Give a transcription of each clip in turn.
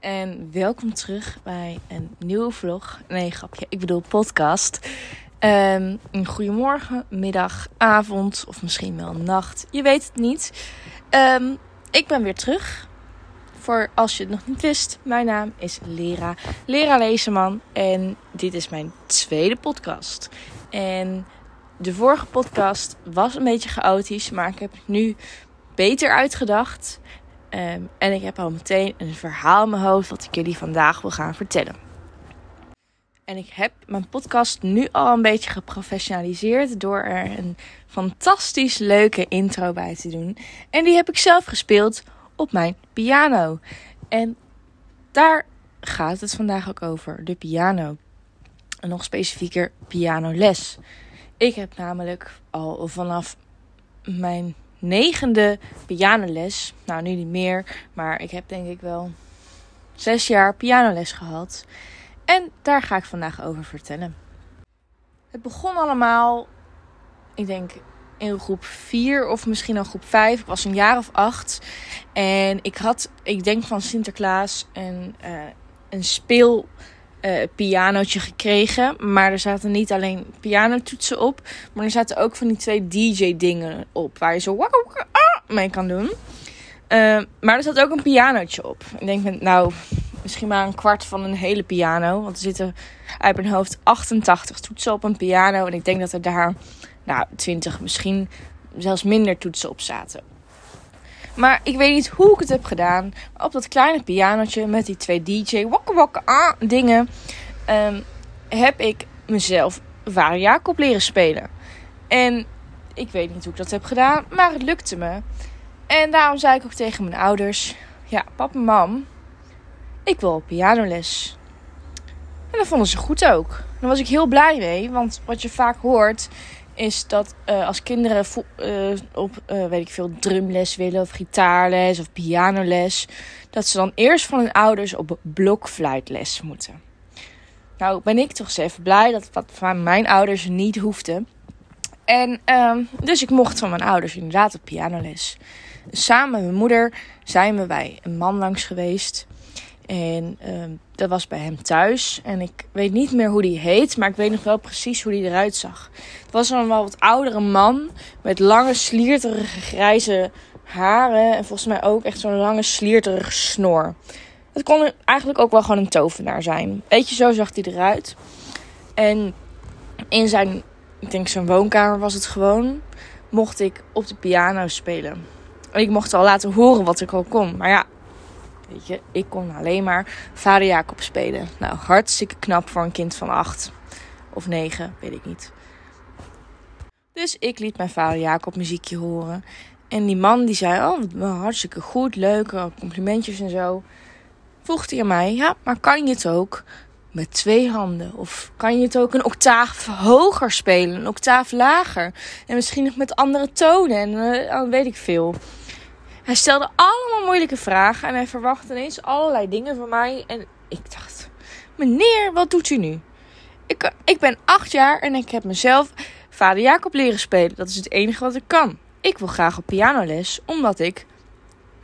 En welkom terug bij een nieuwe vlog. Nee, grapje, ik bedoel podcast. Um, een goedemorgen, middag, avond of misschien wel nacht. Je weet het niet. Um, ik ben weer terug. Voor als je het nog niet wist, mijn naam is Lera. Lera Lezeman. En dit is mijn tweede podcast. En de vorige podcast was een beetje chaotisch, maar ik heb het nu beter uitgedacht. Um, en ik heb al meteen een verhaal in mijn hoofd wat ik jullie vandaag wil gaan vertellen. En ik heb mijn podcast nu al een beetje geprofessionaliseerd door er een fantastisch leuke intro bij te doen. En die heb ik zelf gespeeld op mijn piano. En daar gaat het vandaag ook over, de piano. En nog specifieker pianoles. Ik heb namelijk al vanaf mijn negende pianoles. Nou, nu niet meer, maar ik heb denk ik wel zes jaar pianoles gehad. En daar ga ik vandaag over vertellen. Het begon allemaal, ik denk in groep 4 of misschien al groep 5. Ik was een jaar of acht. En ik had, ik denk van Sinterklaas, een, uh, een speel uh, pianootje gekregen. Maar er zaten niet alleen pianotoetsen op. Maar er zaten ook van die twee DJ-dingen op. Waar je zo wakka, ah, mee kan doen. Uh, maar er zat ook een pianootje op. Ik denk, nou, misschien maar een kwart van een hele piano. Want er zitten uit mijn hoofd 88 toetsen op een piano. En ik denk dat er daar, nou, 20, misschien zelfs minder toetsen op zaten. Maar ik weet niet hoe ik het heb gedaan. Op dat kleine pianotje met die twee DJ wakka ah, dingen. Um, heb ik mezelf Vader Jacob leren spelen. En ik weet niet hoe ik dat heb gedaan. Maar het lukte me. En daarom zei ik ook tegen mijn ouders. Ja, pap en mam. Ik wil pianoles. En dat vonden ze goed ook. Daar was ik heel blij mee. Want wat je vaak hoort is dat uh, als kinderen uh, op, uh, weet ik veel, drumles willen of gitaarles of pianoles, dat ze dan eerst van hun ouders op blokfluitles moeten. Nou ben ik toch eens even blij dat dat van mijn ouders niet hoefde. En um, dus ik mocht van mijn ouders inderdaad op pianoles. Samen met mijn moeder zijn we bij een man langs geweest. En uh, dat was bij hem thuis. En ik weet niet meer hoe die heet, maar ik weet nog wel precies hoe die eruit zag. Het was een wel wat oudere man met lange, slierterige grijze haren. En volgens mij ook echt zo'n lange, slierterige snor. Het kon eigenlijk ook wel gewoon een tovenaar zijn. Weet je, zo zag hij eruit. En in zijn, ik denk zijn woonkamer was het gewoon, mocht ik op de piano spelen. En ik mocht al laten horen wat ik al kon. Maar ja, Weet je, ik kon alleen maar Vader Jacob spelen. Nou, hartstikke knap voor een kind van acht of negen, weet ik niet. Dus ik liet mijn vader Jacob muziekje horen. En die man die zei, oh, hartstikke goed, leuk, complimentjes en zo. Vroeg hij aan mij, ja, maar kan je het ook met twee handen? Of kan je het ook een octaaf hoger spelen, een octaaf lager? En misschien nog met andere tonen en uh, weet ik veel. Hij stelde allemaal moeilijke vragen en hij verwachtte ineens allerlei dingen van mij. En ik dacht, meneer, wat doet u nu? Ik, ik ben acht jaar en ik heb mezelf vader Jacob leren spelen. Dat is het enige wat ik kan. Ik wil graag op pianoles, omdat ik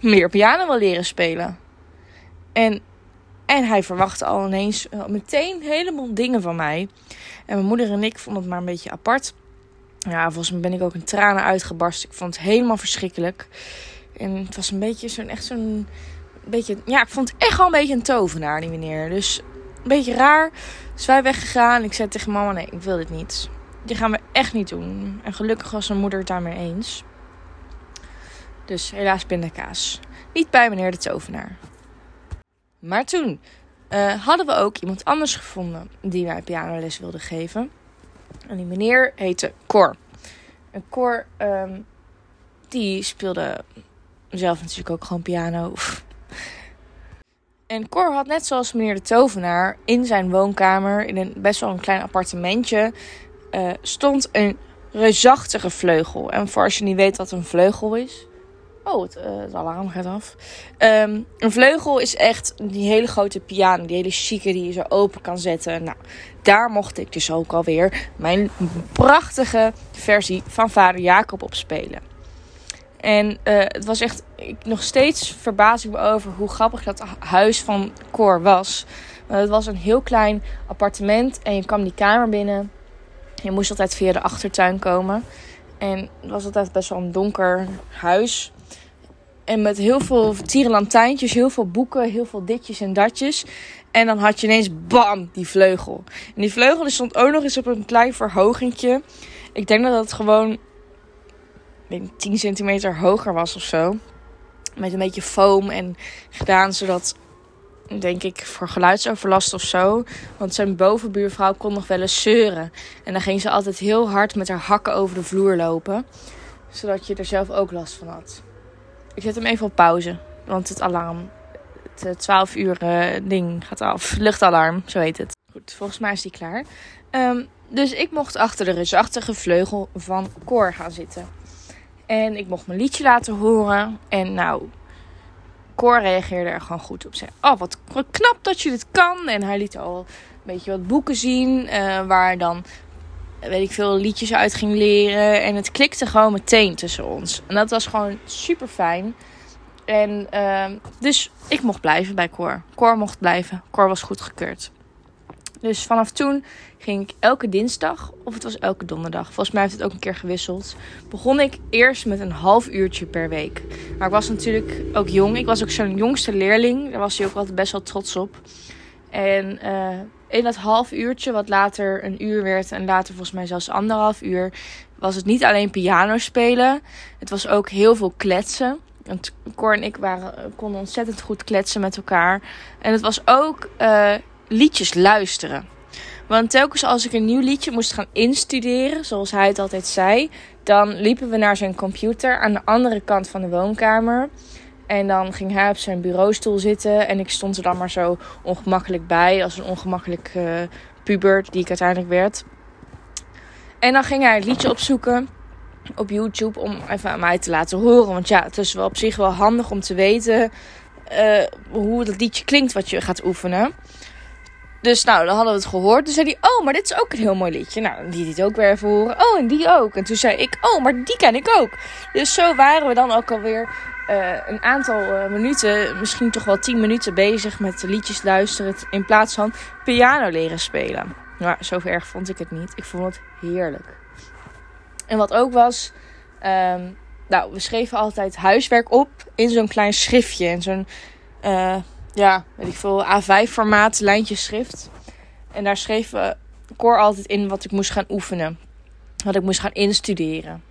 meer piano wil leren spelen. En, en hij verwachtte al ineens eh, meteen helemaal dingen van mij. En mijn moeder en ik vonden het maar een beetje apart. Ja, volgens mij ben ik ook in tranen uitgebarst. Ik vond het helemaal verschrikkelijk. En het was een beetje zo'n, echt zo'n, beetje, ja, ik vond het echt wel een beetje een tovenaar, die meneer. Dus een beetje raar. Dus wij weggegaan. Ik zei tegen mama, nee, ik wil dit niet. Die gaan we echt niet doen. En gelukkig was mijn moeder het daarmee eens. Dus helaas pindakaas. Niet bij meneer de tovenaar. Maar toen uh, hadden we ook iemand anders gevonden die mij pianoles wilde geven. En die meneer heette Cor. En Cor, um, die speelde zelf natuurlijk ook gewoon piano. En Cor had net zoals meneer de tovenaar in zijn woonkamer, in een best wel een klein appartementje, uh, stond een reusachtige vleugel. En voor als je niet weet wat een vleugel is. Oh, het, het alarm gaat af. Um, een vleugel is echt die hele grote piano, die hele chique die je zo open kan zetten. Nou, daar mocht ik dus ook alweer mijn prachtige versie van vader Jacob op spelen. En uh, het was echt, ik, nog steeds verbaas ik me over hoe grappig dat huis van Cor was. Het was een heel klein appartement en je kwam die kamer binnen. Je moest altijd via de achtertuin komen. En het was altijd best wel een donker huis. En met heel veel tierenlantijntjes, heel veel boeken, heel veel ditjes en datjes. En dan had je ineens bam, die vleugel. En die vleugel stond ook nog eens op een klein verhogingje. Ik denk dat het gewoon weet 10 centimeter hoger was of zo. Met een beetje foam en gedaan zodat, denk ik, voor geluidsoverlast of zo. Want zijn bovenbuurvrouw kon nog wel eens zeuren. En dan ging ze altijd heel hard met haar hakken over de vloer lopen. Zodat je er zelf ook last van had. Ik zet hem even op pauze. Want het alarm, het 12 uur uh, ding gaat af. Luchtalarm, zo heet het. Goed, volgens mij is die klaar. Um, dus ik mocht achter de reusachtige vleugel van Cor gaan zitten. En ik mocht mijn liedje laten horen. En nou, Cor reageerde er gewoon goed op. Zei, oh wat, knap dat je dit kan. En hij liet al een beetje wat boeken zien. Uh, waar dan, weet ik veel, liedjes uit ging leren. En het klikte gewoon meteen tussen ons. En dat was gewoon super fijn. En uh, dus ik mocht blijven bij Cor. Cor mocht blijven. Cor was goedgekeurd. Dus vanaf toen ging ik elke dinsdag, of het was elke donderdag, volgens mij heeft het ook een keer gewisseld. Begon ik eerst met een half uurtje per week. Maar ik was natuurlijk ook jong. Ik was ook zo'n jongste leerling. Daar was hij ook altijd best wel trots op. En uh, in dat half uurtje, wat later een uur werd en later volgens mij zelfs anderhalf uur, was het niet alleen piano spelen. Het was ook heel veel kletsen. Want Cor en ik waren, konden ontzettend goed kletsen met elkaar. En het was ook uh, liedjes luisteren. Want telkens als ik een nieuw liedje moest gaan instuderen, zoals hij het altijd zei, dan liepen we naar zijn computer aan de andere kant van de woonkamer. En dan ging hij op zijn bureaustoel zitten en ik stond er dan maar zo ongemakkelijk bij, als een ongemakkelijk uh, puber die ik uiteindelijk werd. En dan ging hij het liedje opzoeken op YouTube om even aan mij te laten horen. Want ja, het is wel op zich wel handig om te weten uh, hoe dat liedje klinkt wat je gaat oefenen. Dus nou, dan hadden we het gehoord. Toen zei hij, oh, maar dit is ook een heel mooi liedje. Nou, die liet ook weer even horen. Oh, en die ook. En toen zei ik, oh, maar die ken ik ook. Dus zo waren we dan ook alweer uh, een aantal uh, minuten, misschien toch wel tien minuten bezig met liedjes luisteren. In plaats van piano leren spelen. Maar zo erg vond ik het niet. Ik vond het heerlijk. En wat ook was, um, nou, we schreven altijd huiswerk op in zo'n klein schriftje. In zo'n... Uh, ja, weet ik veel, A5-formaat, lijntjes schrift. En daar schreef uh, Cor altijd in wat ik moest gaan oefenen. Wat ik moest gaan instuderen.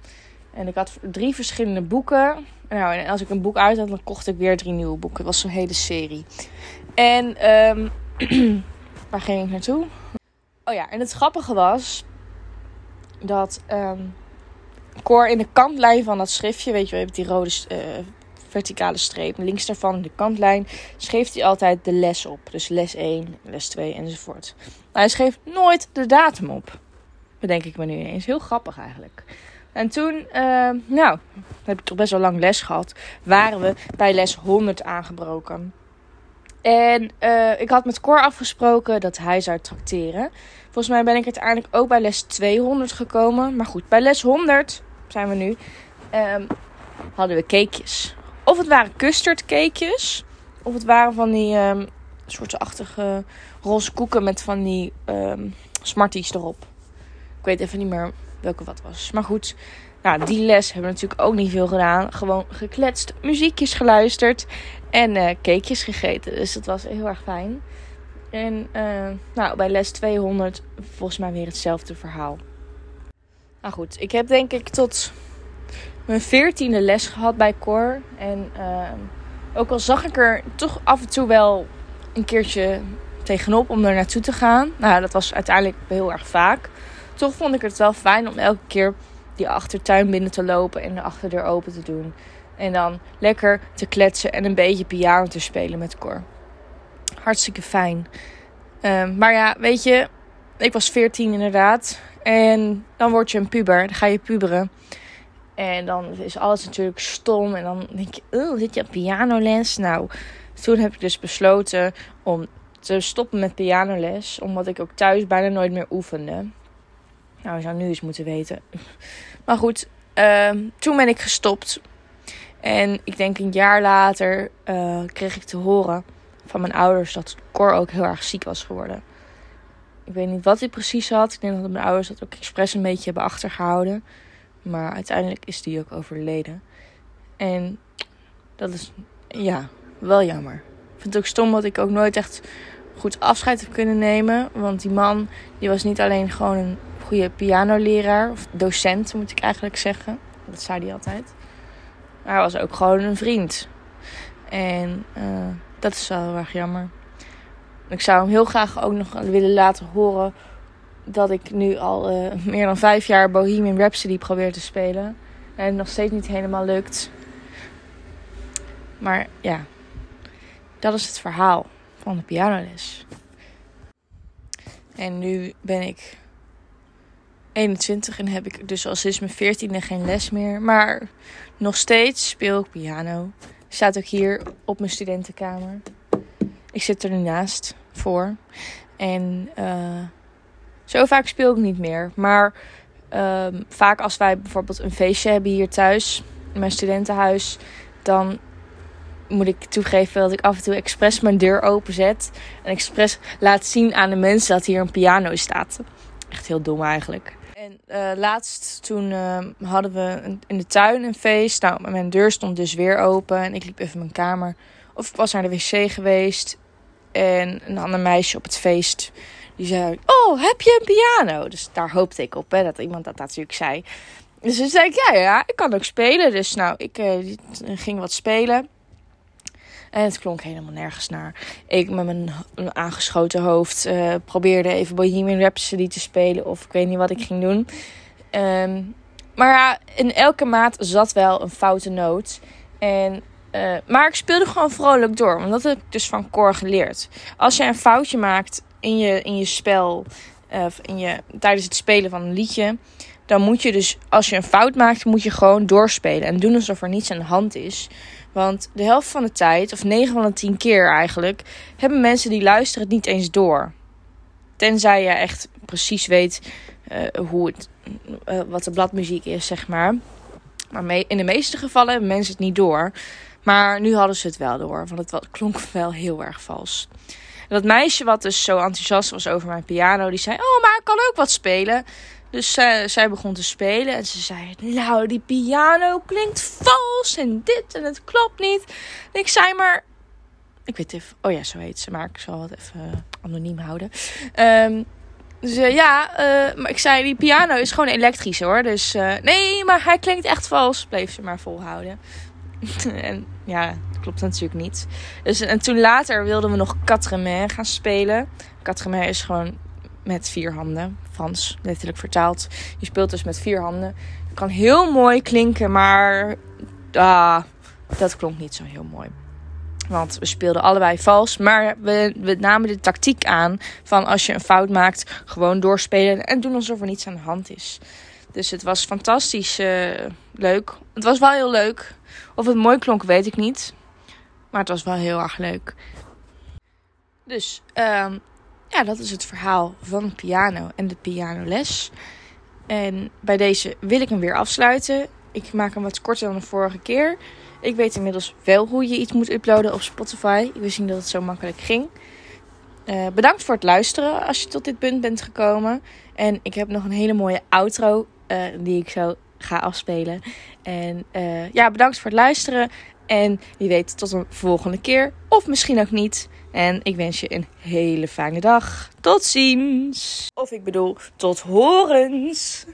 En ik had drie verschillende boeken. Nou, en als ik een boek uit had, dan kocht ik weer drie nieuwe boeken. Het was zo'n hele serie. En um, waar ging ik naartoe? Oh ja, en het grappige was dat um, Cor in de kantlijn van dat schriftje, weet je, we hebben die rode uh, verticale streep. Links daarvan, de kantlijn, schreef hij altijd de les op. Dus les 1, les 2 enzovoort. Hij schreef nooit de datum op. Bedenk ik me nu eens. Heel grappig eigenlijk. En toen, uh, nou, heb ik toch best wel lang les gehad. Waren we bij les 100 aangebroken. En uh, ik had met Cor afgesproken dat hij zou tracteren. Volgens mij ben ik uiteindelijk ook bij les 200 gekomen. Maar goed, bij les 100 zijn we nu. Um, hadden we cakejes. Of het waren custardcakejes. Of het waren van die um, soortachtige roze koeken met van die um, smarties erop. Ik weet even niet meer welke wat was. Maar goed, nou, die les hebben we natuurlijk ook niet veel gedaan. Gewoon gekletst, muziekjes geluisterd en uh, cakejes gegeten. Dus dat was heel erg fijn. En uh, nou, bij les 200 volgens mij weer hetzelfde verhaal. Nou goed, ik heb denk ik tot mijn veertiende les gehad bij Cor. En uh, ook al zag ik er toch af en toe wel een keertje tegenop om er naartoe te gaan. Nou, dat was uiteindelijk heel erg vaak. Toch vond ik het wel fijn om elke keer die achtertuin binnen te lopen en de achterdeur open te doen. En dan lekker te kletsen en een beetje piano te spelen met Cor. Hartstikke fijn. Um, maar ja, weet je, ik was 14 inderdaad. En dan word je een puber. Dan ga je puberen. En dan is alles natuurlijk stom. En dan denk je, oh, zit je op pianoles? Nou, toen heb ik dus besloten om te stoppen met pianoles. Omdat ik ook thuis bijna nooit meer oefende. Nou, je zou nu eens moeten weten. Maar goed, uh, toen ben ik gestopt. En ik denk een jaar later uh, kreeg ik te horen van mijn ouders dat Cor ook heel erg ziek was geworden. Ik weet niet wat hij precies had. Ik denk dat mijn ouders dat ook expres een beetje hebben achtergehouden. Maar uiteindelijk is die ook overleden. En dat is, ja, wel jammer. Ik vind het ook stom dat ik ook nooit echt goed afscheid heb kunnen nemen. Want die man, die was niet alleen gewoon een goede pianoleraar. Of docent, moet ik eigenlijk zeggen. Dat zei hij altijd. Maar hij was ook gewoon een vriend. En uh, dat is wel heel erg jammer. Ik zou hem heel graag ook nog willen laten horen dat ik nu al uh, meer dan vijf jaar Bohemian Rhapsody probeer te spelen. En het nog steeds niet helemaal lukt. Maar ja, dat is het verhaal van de pianoles. En nu ben ik 21 en heb ik dus al sinds mijn 14e geen les meer. Maar nog steeds speel ik piano. Staat ook hier op mijn studentenkamer. Ik zit er nu naast voor. En uh, zo vaak speel ik niet meer. Maar uh, vaak als wij bijvoorbeeld een feestje hebben hier thuis, in mijn studentenhuis, dan moet ik toegeven dat ik af en toe expres mijn deur openzet. En expres laat zien aan de mensen dat hier een piano staat. Echt heel dom eigenlijk. En uh, laatst toen uh, hadden we in de tuin een feest. Nou, mijn deur stond dus weer open. En ik liep even mijn kamer. Of ik was naar de wc geweest. En een ander meisje op het feest. Die zei: Oh, heb je een piano? Dus daar hoopte ik op, hè, dat iemand dat natuurlijk zei. Dus toen zei ik: Ja, ja, ik kan ook spelen. Dus nou, ik uh, ging wat spelen. En het klonk helemaal nergens naar. Ik met mijn aangeschoten hoofd uh, probeerde even Bohemian Rhapsody te spelen. Of ik weet niet wat ik ging doen. Um, maar ja, in elke maat zat wel een foute noot. En, uh, maar ik speelde gewoon vrolijk door. Want dat heb ik dus van Cor geleerd. Als je een foutje maakt in je, in je spel... Of in je, tijdens het spelen van een liedje dan moet je dus, als je een fout maakt, moet je gewoon doorspelen. En doen alsof er niets aan de hand is. Want de helft van de tijd, of 9 van de 10 keer eigenlijk, hebben mensen die luisteren het niet eens door. Tenzij je echt precies weet uh, hoe het, uh, wat de bladmuziek is, zeg maar. Maar in de meeste gevallen hebben mensen het niet door. Maar nu hadden ze het wel door, want het klonk wel heel erg vals. En dat meisje wat dus zo enthousiast was over mijn piano, die zei: Oh, maar ik kan ook wat spelen. Dus zij, begon te spelen en ze zei: Nou, die piano klinkt vals en dit en het klopt niet. Ik zei maar. Ik weet even. Oh ja, zo heet ze, maar ik zal het even anoniem houden. Dus uh, ja, uh, maar ik zei: Die piano is gewoon elektrisch hoor. Dus uh, nee, maar hij klinkt echt vals. Bleef ze maar volhouden. en ja, klopt natuurlijk niet. Dus, en toen later wilden we nog Quatre gaan spelen. Quatre is gewoon met vier handen. Frans, letterlijk vertaald. Je speelt dus met vier handen. Het kan heel mooi klinken, maar ah, dat klonk niet zo heel mooi. Want we speelden allebei vals. Maar we, we namen de tactiek aan van als je een fout maakt, gewoon doorspelen en doen alsof er niets aan de hand is. Dus het was fantastisch uh, leuk. Het was wel heel leuk. Of het mooi klonk, weet ik niet. Maar het was wel heel erg leuk. Dus um, ja, dat is het verhaal van piano en de pianoles. En bij deze wil ik hem weer afsluiten. Ik maak hem wat korter dan de vorige keer. Ik weet inmiddels wel hoe je iets moet uploaden op Spotify. Ik wist niet dat het zo makkelijk ging. Uh, bedankt voor het luisteren als je tot dit punt bent gekomen. En ik heb nog een hele mooie outro uh, die ik zo ga afspelen. En uh, ja, bedankt voor het luisteren. En wie weet, tot een volgende keer. Of misschien ook niet. En ik wens je een hele fijne dag. Tot ziens. Of ik bedoel, tot horens.